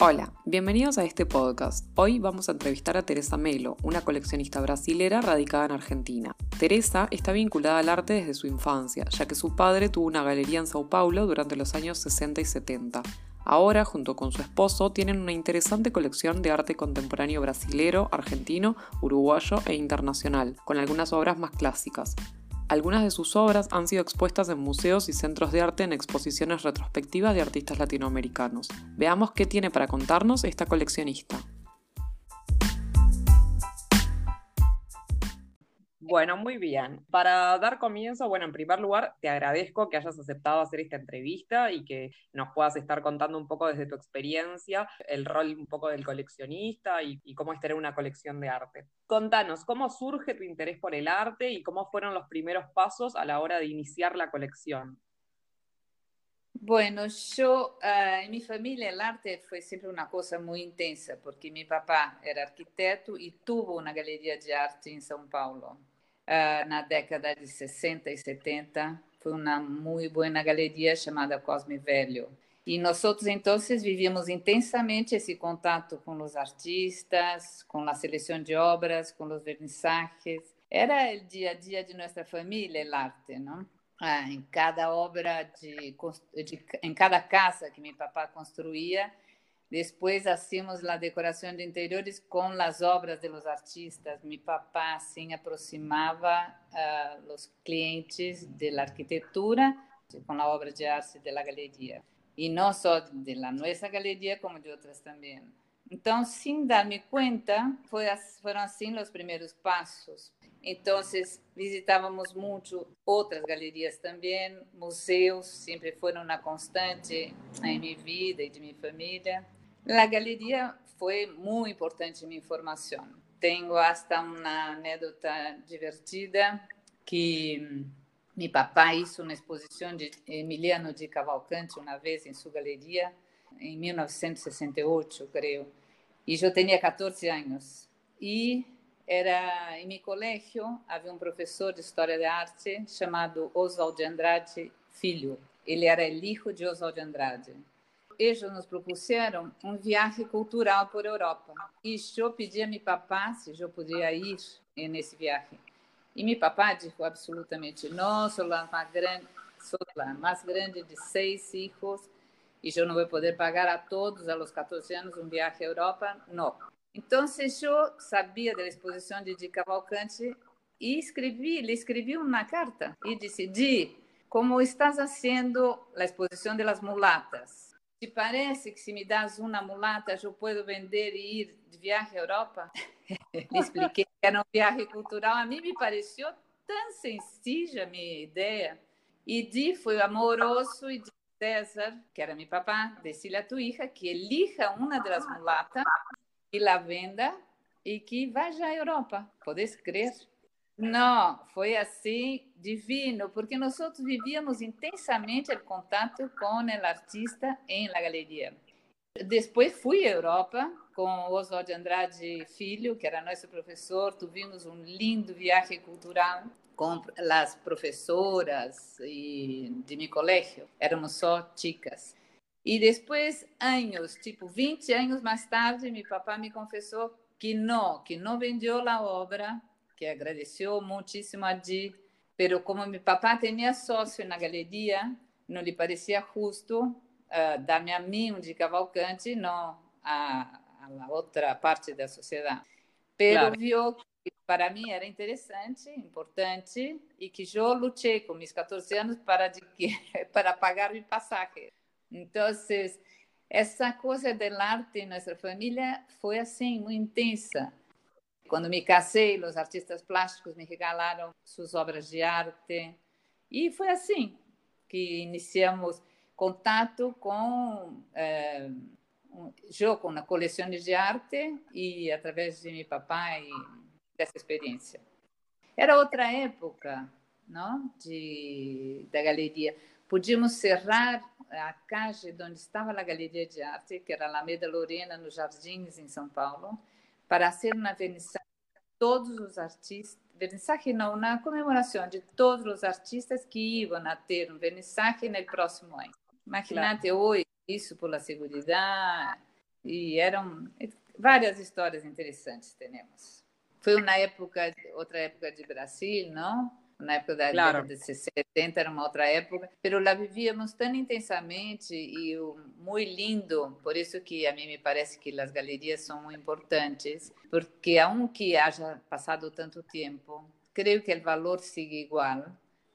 Hola, bienvenidos a este podcast. Hoy vamos a entrevistar a Teresa Melo, una coleccionista brasilera radicada en Argentina. Teresa está vinculada al arte desde su infancia, ya que su padre tuvo una galería en Sao Paulo durante los años 60 y 70. Ahora, junto con su esposo, tienen una interesante colección de arte contemporáneo brasilero, argentino, uruguayo e internacional, con algunas obras más clásicas. Algunas de sus obras han sido expuestas en museos y centros de arte en exposiciones retrospectivas de artistas latinoamericanos. Veamos qué tiene para contarnos esta coleccionista. Bueno, muy bien. Para dar comienzo, bueno, en primer lugar, te agradezco que hayas aceptado hacer esta entrevista y que nos puedas estar contando un poco desde tu experiencia el rol un poco del coleccionista y, cómo es tener una colección de arte. Contanos, ¿cómo surge tu interés por el arte y cómo fueron los primeros pasos a la hora de iniciar la colección? Bueno, yo uh, en mi familia el arte fue siempre una cosa muy intensa porque mi papá era arquitecto y tuvo una galería de arte en São Paulo. Uh, na década de 60 e 70. Foi uma muito boa galeria chamada Cosme Velho. E nós outros, então, vivíamos intensamente esse contato com os artistas, com a seleção de obras, com os vernissajes. Era o dia a dia de nossa família, o arte, não? Ah, em cada obra, de, de, em cada casa que meu papai construía, Depois hacíamos a decoração de interiores com as obras de los artistas. Mi papá assim aproximava uh, os clientes da arquitetura com a obra de arte da galeria. E não só de la galeria, como de outras também. Então, sem dar-me conta, foram assim os primeiros passos. Então, visitávamos muito outras galerias também, museus, sempre foram uma constante em minha vida e de minha família. A galeria foi muito importante minha formação. Tenho hasta uma anedota divertida que meu papai hizo uma exposição de Emiliano de Cavalcante uma vez em sua galeria, em 1968, creio. E eu tinha 14 anos. E era em meu colégio havia um professor de história de arte chamado Oswald de Andrade Filho. Ele era filho de Oswald de Andrade ellos nos propusieron un viaje cultural por Europa. Y yo pedí a mi papá si yo podía ir en ese viaje. Y mi papá dijo absolutamente no, soy la más grande, soy la más grande de seis y yo no voy a poder pagar a todos a los 14 años un viaje a Europa. No. Entonces yo sabía de la exposición de Di Cavalcante y escribí, le escribí una carta y dije, Di, como estás haciendo la exposición de las mulatas, ¿Te parece que si me das una mulata yo puedo vender e ir de viaje à Europa? Expliquei que era um viaje cultural. A mim me pareceu tão sencilla a minha ideia. E Di foi amoroso e disse, César, que era meu papá, decile a tu hija que elija uma das mulatas e la venda e que vá à Europa. Podes crer? Não, foi assim divino, porque nós vivíamos intensamente o contato com o artista em la galeria. Depois fui à Europa com Oswald Andrade Filho, que era nosso professor. Tivemos um lindo viagem cultural com as professoras e de meu colégio. Éramos só chicas. E depois, anos, tipo 20 anos mais tarde, meu papai me confessou que não, que não vendeu a obra que agradeceu muitíssimo a Di, pero como meu papá tinha sócio na galeria, não lhe parecia justo uh, dar-me a mim um de Cavalcante, não a, a outra parte da sociedade. Pero claro. viu que para mim era interessante, importante, e que eu lutei com meus 14 anos para, de que, para pagar meu passagem. Então, essa coisa do arte em nossa família foi assim, muito intensa. Quando me casei, os artistas plásticos me regalaram suas obras de arte. E foi assim que iniciamos contato com eh, um, eu com coleção de arte e através de meu papai dessa experiência. Era outra época, não? De da galeria. Podíamos cerrar a caixa onde estava a galeria de arte, que era a Alameda Lorena, nos Jardins, em São Paulo, para ser uma vernissage todos os artistas, vernissage não, na comemoração de todos os artistas que iam a ter um vernissage no próximo ano. Imagínate claro. hoje, isso por la segurança, E eram várias histórias interessantes temos. Foi uma época, outra época de Brasil, não? Na época da claro. década de 70 era uma outra época, mas lá vivíamos tão intensamente e muito lindo, por isso que a mim me parece que as galerias são importantes, porque aunque haja passado tanto tempo, creio que o valor sigue igual,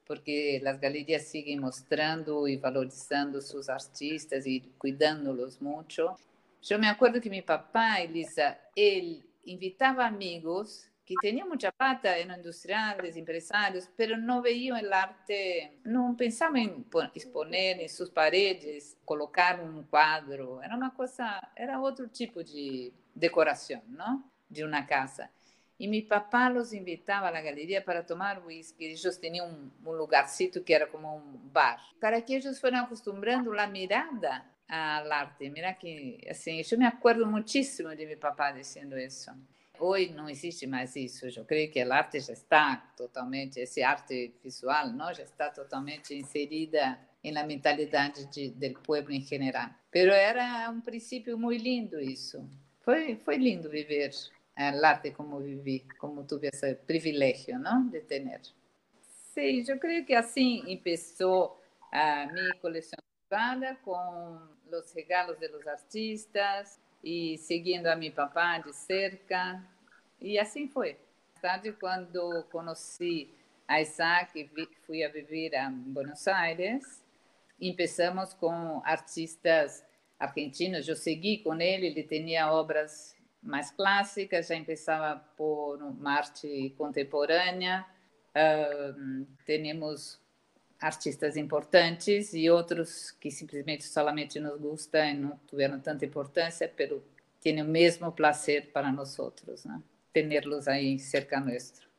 porque as galerias seguem mostrando e valorizando seus artistas e cuidando-los muito. Eu me acordo que meu papai, Elisa, ele invitava amigos que tinham muita plata, eram industriais, empresários, mas não veiam o arte, não pensavam em exponer em suas paredes, colocar um quadro, era uma coisa, era outro tipo de decoração, não? De uma casa. E meu papai os invitava à galeria para tomar whisky. Eles tinham um, um lugarcito que era como um bar, para que eles foram acostumando a mirada al arte. Mira que, assim, eu me acordo muitíssimo de meu papai dizendo isso. Hoje não existe mais isso. Eu creio que a arte já está totalmente, esse arte visual, não, já está totalmente inserida na mentalidade de, do povo em geral. Mas era um princípio muito lindo isso. Foi, foi lindo viver a arte como vivi, como tive esse privilégio, não, de ter. Sim, eu creio que assim começou a minha coleção privada com os regalos dos artistas, e seguindo a meu papá de cerca. E assim foi. Tarde, quando conheci a Isaac, fui a viver a Buenos Aires, começamos com artistas argentinos. Eu segui com ele, ele tinha obras mais clássicas, já começava por uma arte contemporânea. Uh, temos artistas importantes e outros que simplesmente solamente nos gustam e não tiveram tanta importância, pero têm o mesmo prazer para nós outros, ¿no? Tenerlos aí cerca nuestro.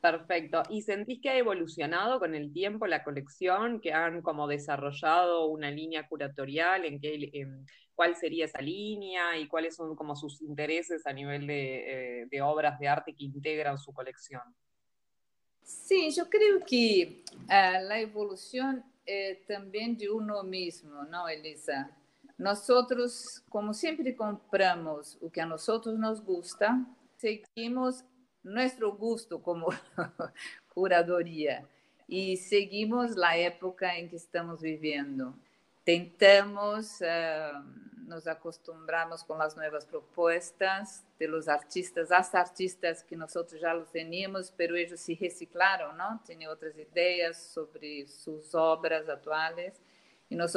Perfecto. ¿Y sentís que ha evolucionado con el tiempo la colección, que han como desarrollado una línea curatorial en qué, en cuál sería esa línea y cuáles son como sus intereses a nivel de, eh, de obras de arte que integran su colección? Sim, eu creio que uh, a evolução é também de uno mesmo, não, Elisa? Nós outros, como sempre compramos o que a nós outros nos gusta, seguimos nosso gosto como curadoria e seguimos a época em que estamos vivendo. Tentamos uh, nos acostumbramos com as novas propostas de los artistas, as artistas que nós já os teníamos, pero eles se reciclaram, não? Tinham outras ideias sobre suas obras atuais e nós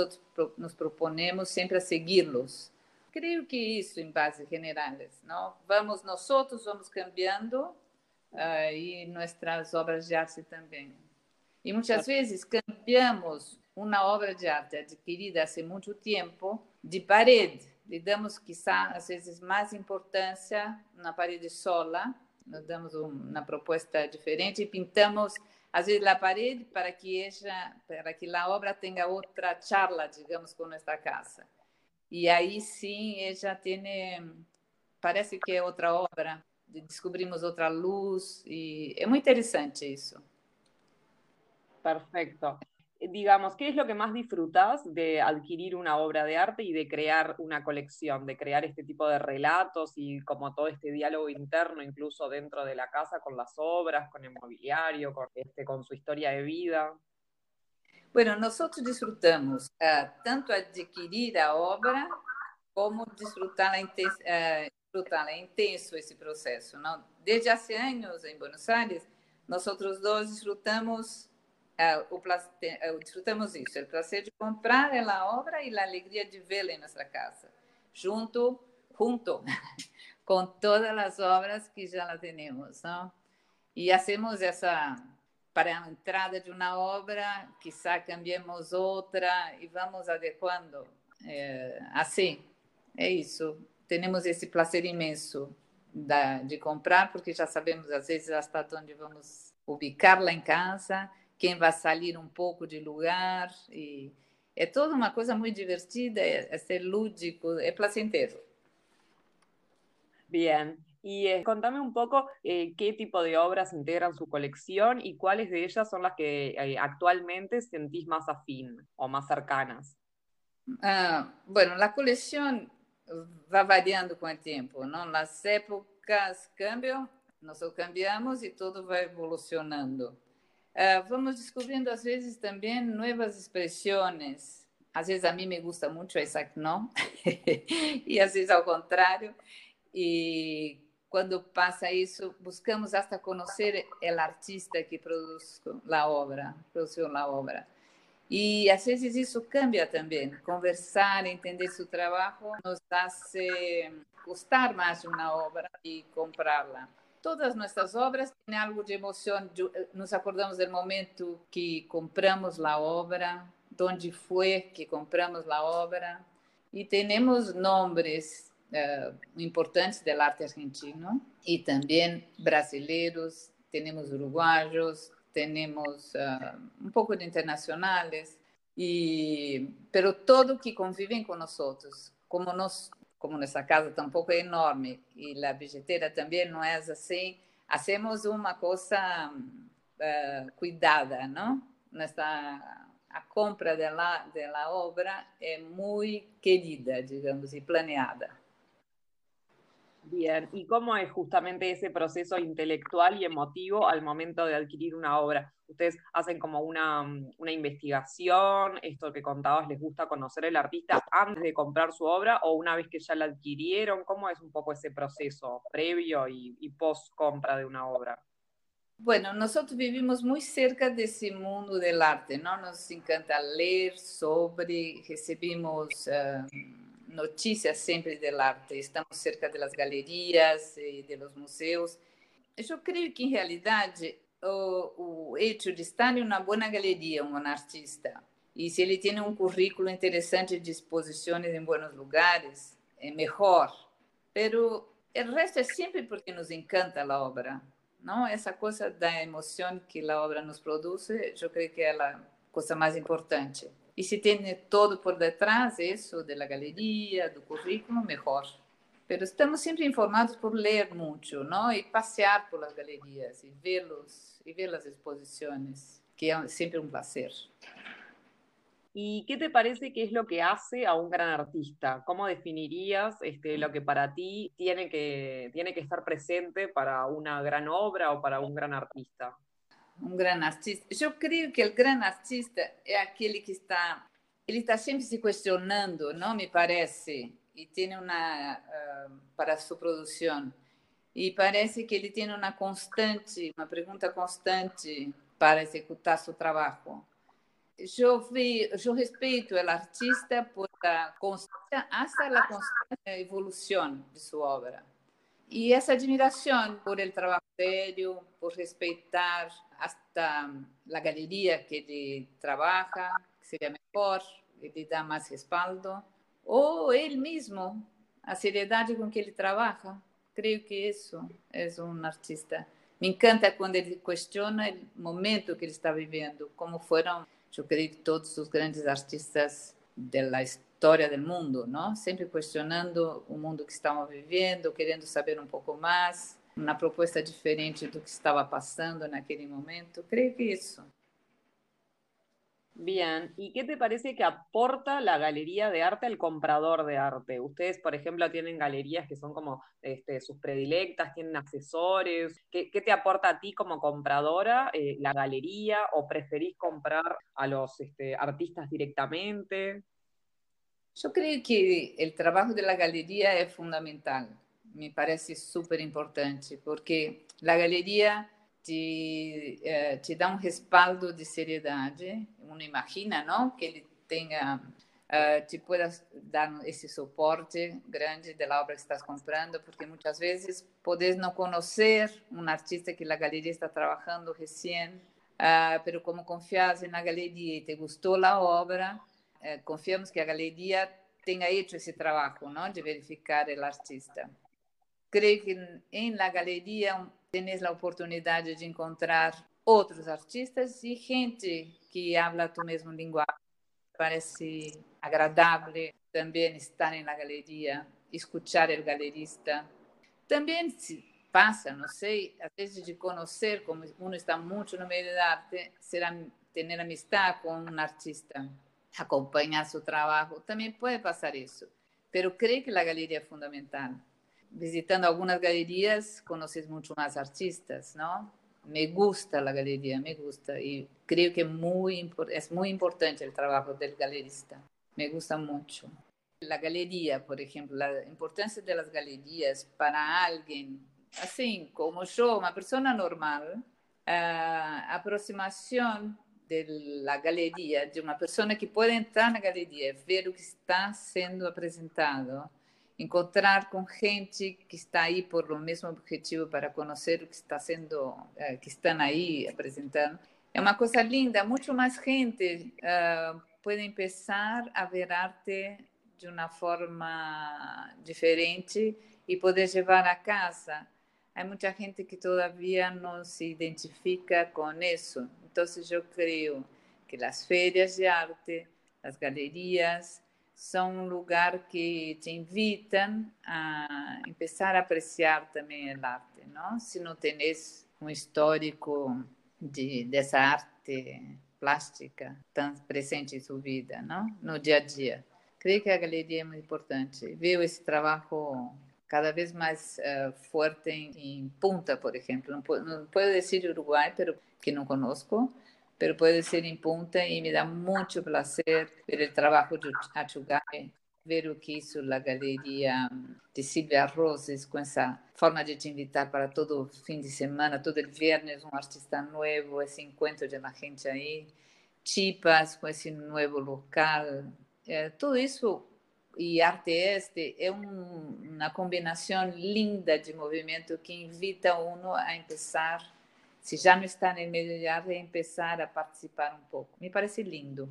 nos proponemos sempre a segui-los. Creio que isso em bases generais, não? Vamos nós outros vamos cambiando uh, e nossas obras de arte também. E muitas vezes cambiamos uma obra de arte adquirida há muito tempo de parede. Lhe damos, quizá, às vezes, mais importância na parede sola, nós damos uma proposta diferente e pintamos, às vezes, a parede para que, ella, para que a obra tenha outra charla, digamos, com nossa casa. E aí sim, ela tem, parece que é outra obra, descobrimos outra luz, e é muito interessante isso. Perfeito. Digamos, ¿qué es lo que más disfrutas de adquirir una obra de arte y de crear una colección, de crear este tipo de relatos y como todo este diálogo interno, incluso dentro de la casa, con las obras, con el mobiliario, con, este, con su historia de vida? Bueno, nosotros disfrutamos uh, tanto adquirir a obra como disfrutarla, intenso. É intenso esse processo. Não? Desde há anos em Buenos Aires, nós dois disfrutamos o placer, é, isso, o prazer de comprar a obra e a alegria de vê-la em nossa casa, junto, junto com todas as obras que já temos, não? E hacemos essa para a entrada de uma obra, quizá cambiemos outra e vamos adequando. É, assim, é isso. Temos esse prazer imenso da, de comprar, porque já sabemos às vezes hasta onde vamos ubicar-la em casa quem vai sair um pouco de lugar. E é toda uma coisa muito divertida, é, é ser lúdico, é placentero. Bien. Y eh, contame un poco eh, qué tipo de obras integran su colección y cuáles de ellas son las que eh, actualmente sentís más afín o más cercanas. Ah, bueno, la colección vai variando com o tempo, não? As épocas cambiam, nós cambiamos e tudo vai evolucionando. Uh, vamos descobrindo às vezes também novas expressões. Às vezes a mim me gusta muito, a Isaac não, e às vezes ao contrário. E quando passa isso, buscamos até conhecer o artista que produz a obra, produziu a obra. E às vezes isso cambia também. Conversar, entender seu trabalho, nos hace gostar mais de uma obra e comprá-la. Todas nossas obras têm algo de emoção. Nos acordamos do momento que compramos a obra, onde foi que compramos a obra. E temos nomes uh, importantes do arte argentino e também brasileiros, temos uruguaios, temos uh, um pouco de internacionais, e pero todo que nós outros, como nós como nossa casa tampouco é enorme e a bilheteira também não é assim, hacemos uma coisa uh, cuidada, não? Nessa a compra da obra é muito querida, digamos, e planeada. Bien, ¿y cómo es justamente ese proceso intelectual y emotivo al momento de adquirir una obra? ¿Ustedes hacen como una, mm, una investigación, esto que contabas, les gusta conocer el artista antes de comprar su obra o una vez que ya la adquirieron? ¿Cómo es un poco ese proceso previo y, post compra de una obra? Bueno, nosotros vivimos muy cerca de ese mundo del arte, ¿no? Nos encanta leer sobre, recibimos... Uh notícias sempre do arte. Estamos cerca das galerias e dos museus. Eu creio que, em realidade, o, o hecho de estar em uma boa galeria, um artista, e se ele tem um currículo interessante de exposições em bons lugares, é melhor. Pero o resto é sempre porque nos encanta a obra. Não essa coisa da emoção que a obra nos produz, eu creio que é a coisa mais importante. E se tem todo por detrás isso da galeria, do currículo, melhor. Mas estamos sempre informados por ler muito, não? E passear pelas galerias e vê-los e ver as exposições, que é sempre um prazer. ¿Y qué te parece que es lo que hace a un gran artista? ¿Cómo definirías este, lo que para ti tiene que, tiene que estar presente para una gran obra o para un gran artista? Um grande artista. Eu creio que o grande artista é aquele que está, ele está sempre se questionando, não me parece, e tem uma uh, para sua produção. E parece que ele tem uma constante, uma pergunta constante para executar seu trabalho. Eu, vi, eu respeito o artista por a constância, até a constante evolução de sua obra. E essa admiração por el trabalho sério, por respeitar hasta a galeria que ele trabalha, que melhor, ele dá mais respaldo, ou ele mesmo, a seriedade com que ele trabalha. Creio que isso é um artista. Me encanta quando ele questiona o momento que ele está vivendo, como foram, eu creio que todos os grandes artistas da história do mundo, não? Sempre questionando o mundo que estamos vivendo, querendo saber um pouco mais, uma proposta diferente do que estava passando naquele momento. Creio que isso. Bien, ¿y qué te parece que aporta la galería de arte al comprador de arte? Ustedes, por ejemplo, tienen galerías que son como este, sus predilectas, tienen asesores. ¿Qué, ¿Qué, te aporta a ti como compradora eh, la galería o preferís comprar a los este, artistas directamente? Eu creio que o trabalho da galeria é fundamental. Me parece super importante, porque a galeria te, eh, te dá um respaldo de seriedade. Uno imagina, não, que ele tenha uh, te pueda dar esse suporte grande da obra que estás comprando, porque muitas vezes podes não conhecer um artista que a galeria está trabalhando recém, uh, pero como confias na galeria e te gostou a obra, eh, confiamos que a galeria tenha feito esse trabalho, não, de verificar o artista. Creio que em la galeria tens a oportunidade de encontrar outros artistas e gente que habla tu mesmo linguagem. Parece agradável também estar na galeria, escutar o galerista. Também se passa, não sei, às vezes de conhecer, como um está muito no meio da arte, será ter amistade com um artista, acompanhar seu trabalho, também pode passar isso. pero creio que a galeria é fundamental. Visitando algumas galerias, conheces muito mais artistas, não? Me gusta a galeria, me gusta. E creio que é muito, é muito importante o trabalho do galerista. Me gusta muito. A galeria, por exemplo, a importância das galerias para alguém, assim como eu, uma pessoa normal, a aproximação da galeria, de uma pessoa que pode entrar na galeria, ver o que está sendo apresentado, encontrar com gente que está aí por o mesmo objetivo para conhecer o que está sendo, uh, que estão aí apresentando, é uma coisa linda. Muito mais gente uh, pode começar a ver arte de uma forma diferente e poder levar a casa. Há muita gente que todavia não se identifica com isso. Então, eu creio que as feiras de arte, as galerias, são um lugar que te invitam a começar a apreciar também a arte, não? Se não tens um histórico de, dessa arte plástica tão presente em sua vida, não? No dia a dia. Creio que a galeria é muito importante. Vejo esse trabalho cada vez mais uh, forte em, Punta, por exemplo. Não, posso dizer Uruguai, pero que não conosco, pero pode ser em Punta e me dá muito prazer ver o trabalho de Achugay, ver o que isso a galeria de Silvia Roses, com essa forma de te invitar para todo fim de semana, todo viernes, um artista novo, esse encontro de gente aí, Chipas, com esse novo local, é, tudo isso e arte este é um, uma linda de movimento que invita uno a começar se já não está no meio de arte, empezar a participar um pouco. Me parece lindo.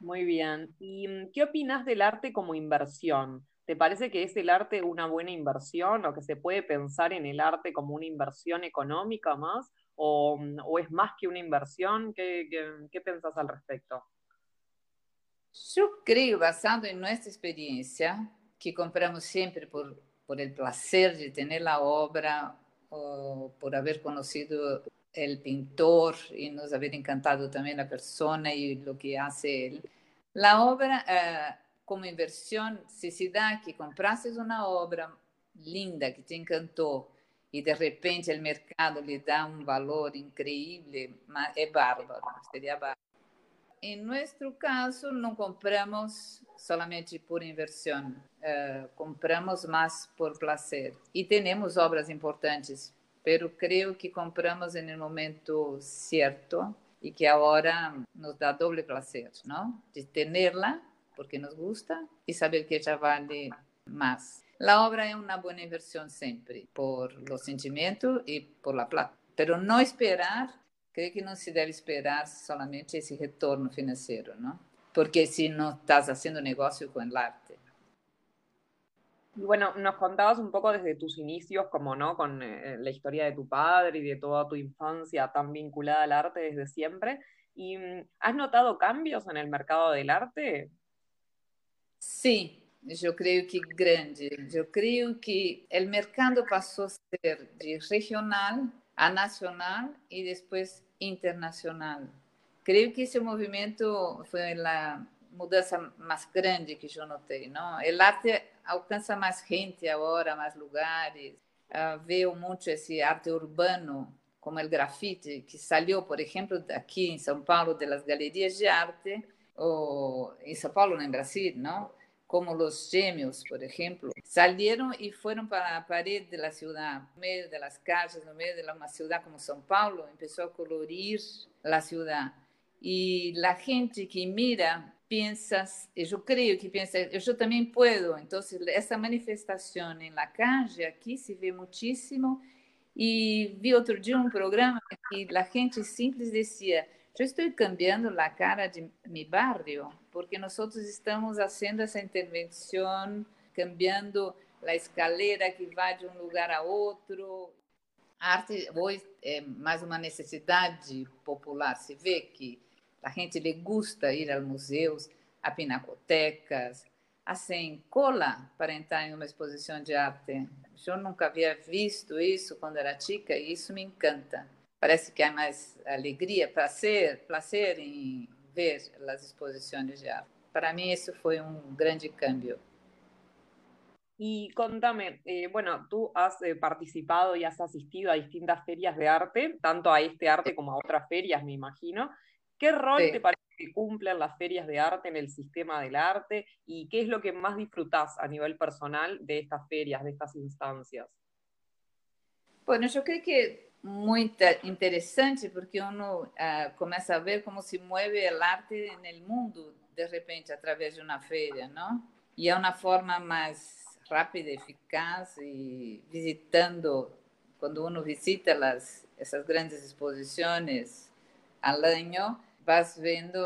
Muy bien. ¿Y mm, qué opinas del arte como inversión? ¿Te parece que es el arte una buena inversión o que se puede pensar en el arte como una inversión económica más? ¿O, mm, es más que una inversión? ¿Qué, qué, al respecto? Yo creo, basado en nuestra experiencia, que compramos siempre por, por el placer de tener la obra por haber conocido el pintor y nos haber encantado también la persona y lo que hace él. La obra, eh, como inversión, si se da que comprases una obra linda que te encantó y de repente el mercado le da un valor increíble, es bárbaro, sería bárbaro. En nuestro caso, no compramos solamente por inversión, uh, compramos mais por placer. E temos obras importantes, pero creio que compramos no momento certo e que agora nos dá doble placer, não? De tê-la, porque nos gusta, e saber que já vale mais. A obra é uma boa inversão sempre, por o sentimento e por la plata. Pero não esperar, creio que não se deve esperar solamente esse retorno financeiro, não? porque si no estás haciendo negocio con el arte. Y bueno, nos contabas un poco desde tus inicios, como no, con eh, la historia de tu padre y de toda tu infancia tan vinculada al arte desde siempre. ¿Y mm, has notado cambios en el mercado del arte? Sí, yo creo que grande. Yo creo que el mercado pasó a ser de regional a nacional y después internacional. Creio que esse movimento foi a mudança mais grande que eu notei, não? O arte alcança mais gente agora, mais lugares. Uh, veio muito esse arte urbano, como o grafite, que saiu, por exemplo, aqui em São Paulo, das galerias de arte, ou em São Paulo, no Brasil, não? Como os gêmeos, por exemplo, saíram e foram para a parede da cidade, no meio das casas, no meio de uma cidade como São Paulo, começou a colorir a cidade y la gente que mira piensa, yo creo que piensa, yo también puedo. Entonces, esa manifestación en la calle aquí se ve muchísimo. Y vi otro día un programa que la gente simples decía, yo estoy cambiando la cara de mi barrio porque nosotros estamos haciendo esa intervención, cambiando la escalera que va de un lugar a otro. arte hoje é mais uma necessidade popular. Se vê que a gente le gusta ir a museus, a pinacotecas, assim, cola para entrar em uma exposição de arte. Eu nunca havia visto isso quando era chica e isso me encanta. Parece que há mais alegria, prazer, prazer em ver as exposições de arte. para mí eso fue un grande cambio. Y contame, eh, bueno, tú has eh, participado y has asistido a distintas ferias de arte, tanto a este arte como a otras ferias, me imagino. ¿Qué rol te parece que cumplen las ferias de arte en el sistema del arte y qué es lo que más disfrutas a nivel personal de estas ferias, de estas instancias? Bueno, yo creo que muy interesante porque uno uh, começa a ver como se mueve el arte el mundo de repente a través de una feria, ¿no? Y es una forma más rápida, eficaz e visitando, quando uno visita las, essas grandes exposições al año, vas vendo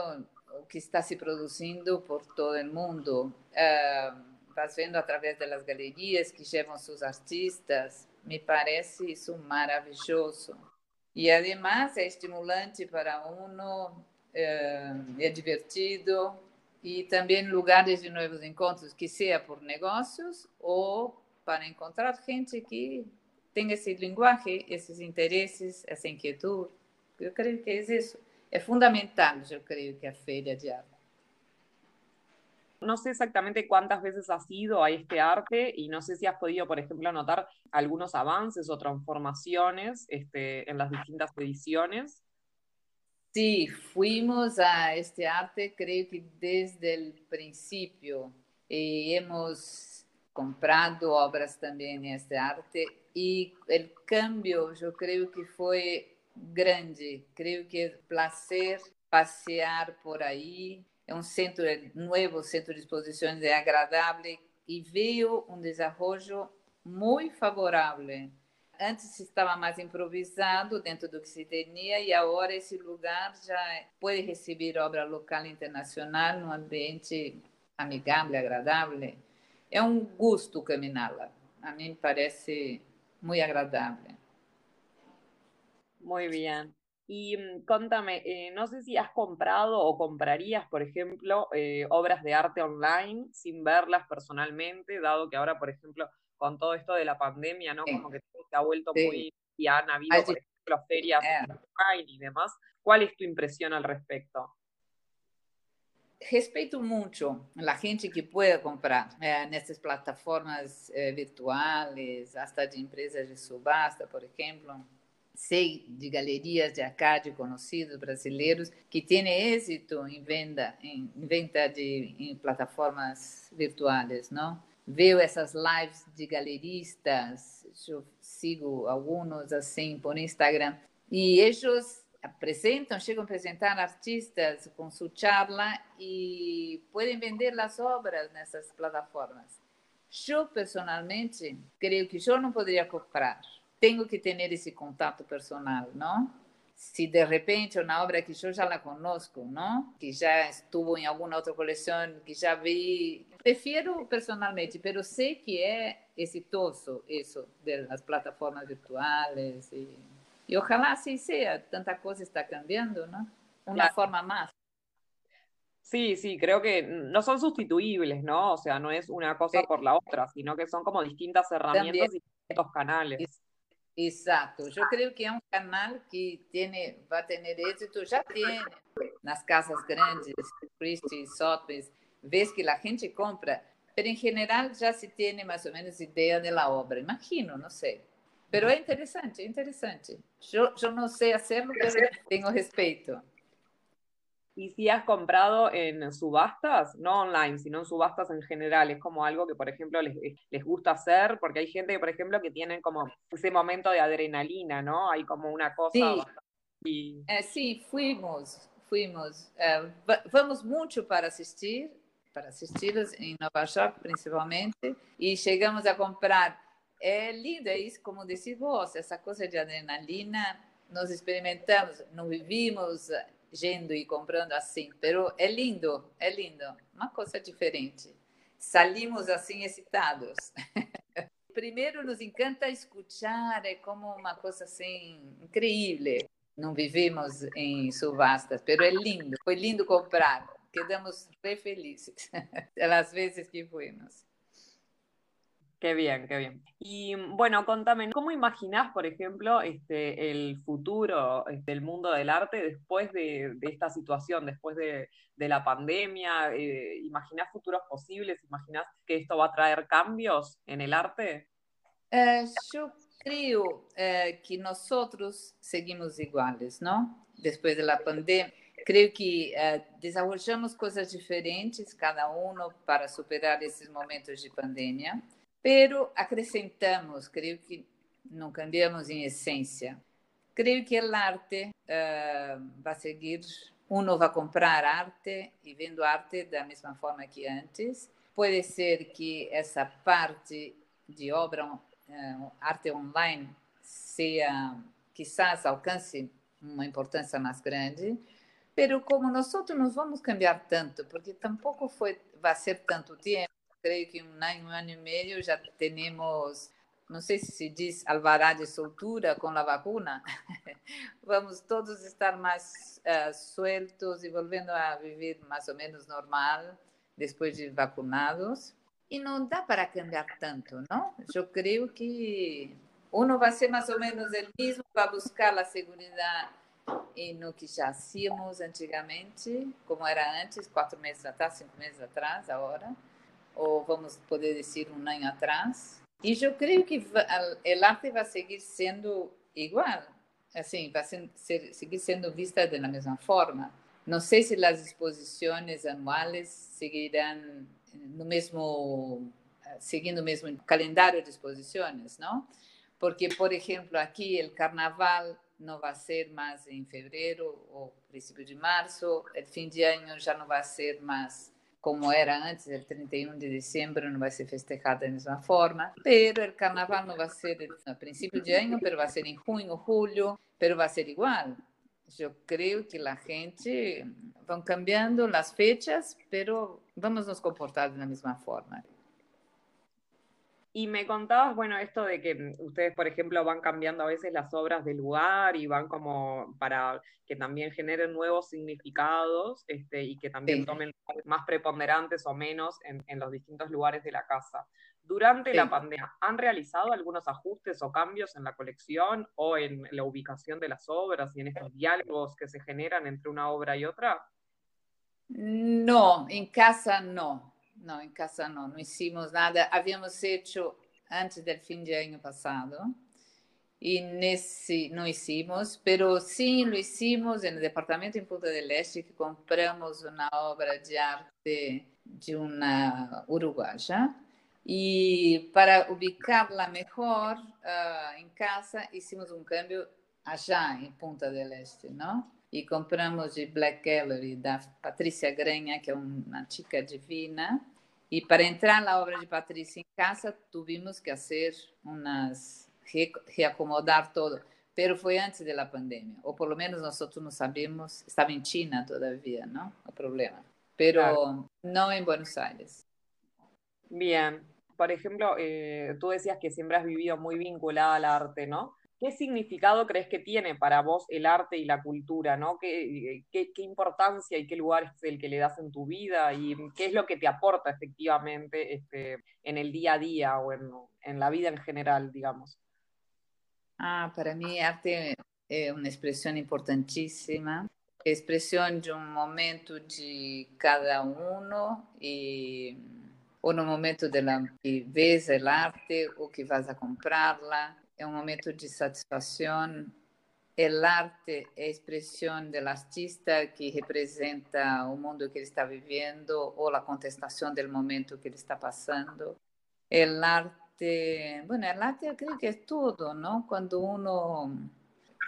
o que está se produzindo por todo o mundo. Uh, vas vendo através das galerias que levam seus artistas. Me parece isso maravilhoso. E, además, é estimulante para uno, uh, é divertido, e também lugares de novos encontros, que seja por negócios ou para encontrar gente que tem esse linguagem, esses interesses, essa inquietude. Eu creio que é isso. É fundamental, eu creio que a feira de arte. No sé exactamente cuántas veces has ido a este arte y no sé si has podido, por ejemplo, notar algunos avances o transformaciones este, en las distintas ediciones. Sí, fuimos a este arte creo que desde el principio y hemos comprado obras también en este arte y el cambio yo creo que fue grande. Creo que es placer pasear por ahí. Es un centro nuevo, centro de exposiciones, es agradable y veo un desarrollo muy favorable antes estava mais improvisado dentro do que se tinha e agora esse lugar já pode receber obra local e internacional num ambiente amigável, agradável. É um gosto caminhar lá. A mim parece muito agradável. Muy bien. Y mm, contame, eh, no sé si has comprado o comprarías, por ejemplo, eh, obras de arte online sin verlas personalmente, dado que ahora, por ejemplo, con todo esto de la pandemia, ¿no? Como que se ha vuelto muy, y han habido, por ejemplo, ferias eh. online y demás. ¿Cuál es tu impresión al respecto? respeito muito a gente que pode comprar é, nessas plataformas é, virtuais, hasta de empresas de subasta, por exemplo. Sei de galerias de arcade conhecidos brasileiros que têm êxito em venda, em, em venda de em plataformas virtuais, não? Veio essas lives de galeristas, eu sigo alguns assim por Instagram, e eles apresentam, chegam a apresentar artistas com sua charla e podem vender as obras nessas plataformas. Eu, personalmente, creio que eu não poderia comprar. Tenho que ter esse contato personal, não? Se de repente uma obra que eu já la conosco, não? Que já estuvo em alguma outra coleção, que já vi prefiro personalmente, pero sei que é exitoso isso das plataformas virtuais e, e ojalá assim seja. Tanta coisa está cambiando, ¿no? Uma claro. forma mais. Sí, sí, creo que no son sustituibles, ¿no? O sea, no es una cosa sí. por la otra, sino que son como distintas herramientas También. y distintos canales. Exato, eu creio que é um canal que tiene, vai ter êxito, já tem nas casas grandes, Christie, Sotheby's, ves que a gente compra, mas em geral já se tem mais ou menos ideia da obra, imagino, não sei. Mas é interessante, é interessante. Eu, eu não sei hacerlo, mas tenho respeito. Y si has comprado en subastas, no online, sino en subastas en general, es como algo que, por ejemplo, les, les gusta hacer, porque hay gente, por ejemplo, que tienen como ese momento de adrenalina, ¿no? Hay como una cosa. Sí, y... eh, sí fuimos, fuimos. Eh, vamos mucho para asistir, para assisti-las em Nova York, principalmente, e chegamos a comprar. É lindo, é isso, como disse você, essa coisa de adrenalina, nós experimentamos, não vivimos indo e comprando assim, mas é lindo, é lindo, uma coisa diferente. Salimos assim excitados. Primeiro, nos encanta escutar, é como uma coisa assim incrível. Não vivemos em subastas, mas é lindo, foi lindo comprar quedamos re felices las veces que fuimos. Qué bien, qué bien. Y bueno, contame, ¿cómo imaginás, por ejemplo, este, el futuro este, del mundo del arte después de, esta situación, después de, la pandemia? Eh, ¿Imaginás futuros posibles? ¿Imaginás que esto va a traer cambios en el arte? Eh, yo creo eh, que nosotros seguimos iguales, ¿no? Después de la pandemia. Creo que desarrollamos cosas diferentes, cada uno, para superar esses momentos de pandemia. Pero acrescentamos, creio que não cambiamos em essência. Creio que o arte uh, vai seguir, uno vai comprar arte e vendo arte da mesma forma que antes. Pode ser que essa parte de obra, uh, arte online, seja, quizás alcance uma importância mais grande, pero como nós não vamos cambiar tanto, porque tampouco foi, vai ser tanto tempo, creio que um ano, um ano e meio já temos, não sei se se diz alvará de soltura com a vacuna. Vamos todos estar mais uh, sueltos e voltando a viver mais ou menos normal depois de vacunados. E não dá para cambiar tanto, não? Eu creio que uno vai ser mais ou menos o mesmo, vai buscar a segurança e no que já hacíamos antigamente, como era antes, quatro meses atrás, cinco meses atrás, agora ou vamos poder dizer um ano atrás. E eu creio que o arte vai seguir sendo igual, assim, vai ser, seguir sendo vista da mesma forma. Não sei se as exposições anuais seguirão no mesmo seguindo o mesmo calendário de exposições, não? Porque, por exemplo, aqui o carnaval não vai ser mais em fevereiro ou princípio de março, o fim de ano já não vai ser mais como era antes, el 31 de diciembre no vai ser festejado da mesma forma, pero el carnaval não vai ser a princípio de ano, pero vai ser em junho, julho, pero vai ser igual. Eu creio que a gente vão cambiando as fechas, pero vamos nos comportar da mesma forma. Y me contabas, bueno, esto de que mm, ustedes, por ejemplo, van cambiando a veces las obras del lugar y van como para que también generen nuevos significados este, y que también tomen más preponderantes o menos en, los distintos lugares de la casa. Durante la pandemia, ¿han realizado algunos ajustes o cambios en la colección o en la ubicación de las obras y en estos diálogos que se generan entre una obra y otra? No, en casa no. Não, em casa não, não hicimos nada. Havíamos feito antes do fim de ano passado e nesse não hicimos, pero sim lo hicimos no departamento em Punta del Este que compramos uma obra de arte de uma uruguaia e para ubicá-la melhor uh, em casa hicimos um câmbio allá em Punta del Este, não? E compramos de Black Gallery da Patrícia Grenha, que é uma chica divina, e para entrar na obra de Patrícia em casa, tivemos que fazer umas reacomodar todo. Pero foi antes da pandemia, ou pelo menos nós não sabemos, estava em China todavia, não? O problema. Pero claro. não em Buenos Aires. Bien. Por ejemplo, eh, tú decías que siempre has vivido muy vinculada al arte, ¿no? ¿Qué significado crees que tiene para vos el arte y la cultura? ¿no? ¿Qué, qué, importancia y qué lugar es el que le das en tu vida? ¿Y qué es lo que te aporta efectivamente este, en el día a día o en, en la vida en general, digamos? Ah, para mí arte es una expresión importantísima. Expresión de un momento de cada uno y o no momento de la que ves el arte o que vas a comprarla é um momento de satisfação. O arte é a expressão do artista que representa o mundo que ele está vivendo ou a contestação do momento que ele está passando. O arte, bueno, o arte eu creio que é tudo, não? Quando uno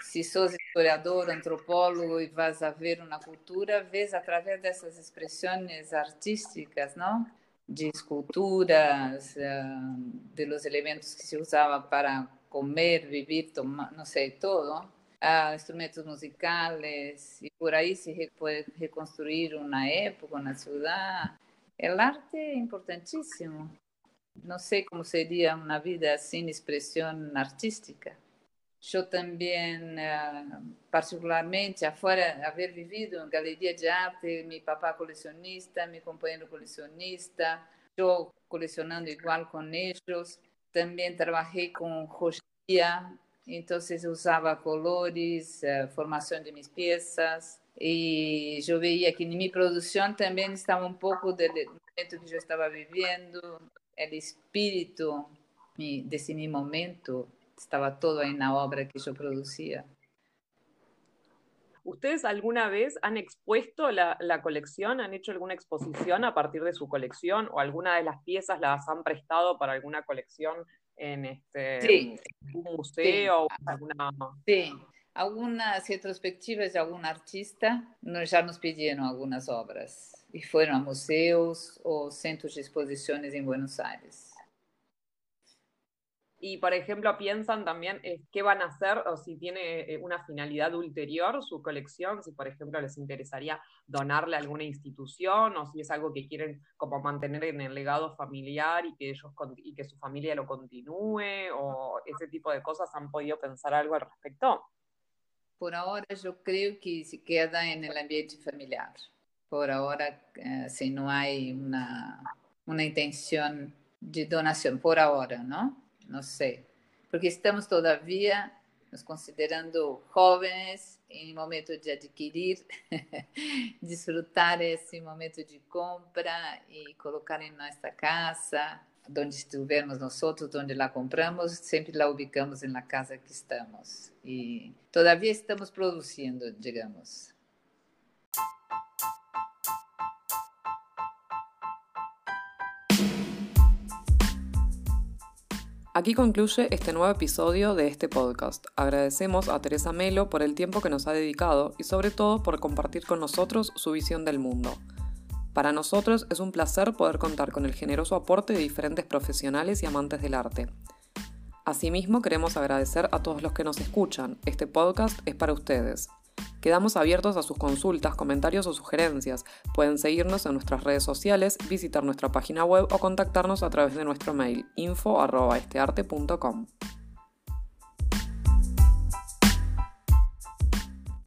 se sos historiador, antropólogo e vas a ver uma cultura, vês através dessas expressões artísticas, não? De esculturas, eh, de los elementos que se usava para comer, vivir, tomar, no sé, todo, a instrumentos musicales y por ahí se puede reconstruir una época, una ciudad. El arte es importantísimo. No sé cómo sería una vida sin expresión artística. Yo también, eh, particularmente, afuera, haber vivido en galería de arte, mi papá coleccionista, mi compañero coleccionista, yo coleccionando igual con ellos. También trabajé con joyería, entonces usaba colores, eh, formación de mis piezas. Y yo veía que en mi producción también estaba un poco del momento que yo estaba viviendo, el espíritu de ese mi momento, estaba todo en la obra que yo producía. ¿Ustedes alguna vez han expuesto la, colección? ¿Han hecho alguna exposición a partir de su colección o alguna de las piezas las han prestado para alguna colección en este un museo? Sí. Alguna... sí, algunas retrospectivas de algún artista ya nos pidieron algunas obras y fueron a museos o centros de exposiciones en Buenos Aires. Y, por ejemplo, piensan también eh, qué van a hacer o si tiene eh, una finalidad ulterior su colección, si, por ejemplo, les interesaría donarle a alguna institución o si es algo que quieren como mantener en el legado familiar y que ellos y que su familia lo continúe o ese tipo de cosas. ¿Han podido pensar algo al respecto? Por ahora yo creo que se queda en el ambiente familiar. Por ahora, eh, si no hay una, una intención de donación, por ahora, ¿no? Não sei. Porque estamos todavia nos considerando jovens em momento de adquirir, desfrutar esse momento de compra e colocar em nossa casa, onde estivermos nós outros, onde lá compramos, sempre lá ubicamos na casa que estamos. E todavia estamos produzindo, digamos. Aquí concluye este nuevo episodio de este podcast. Agradecemos a Teresa Melo por el tiempo que nos ha dedicado y sobre todo por compartir con nosotros su visión del mundo. Para nosotros es un placer poder contar con el generoso aporte de diferentes profesionales y amantes del arte. Asimismo, queremos agradecer a todos los que nos escuchan. Este podcast es para ustedes. Quedamos abiertos a sus consultas, comentarios o sugerencias. Pueden seguirnos en nuestras redes sociales, visitar nuestra página web o contactarnos a través de nuestro mail info.estearte.com.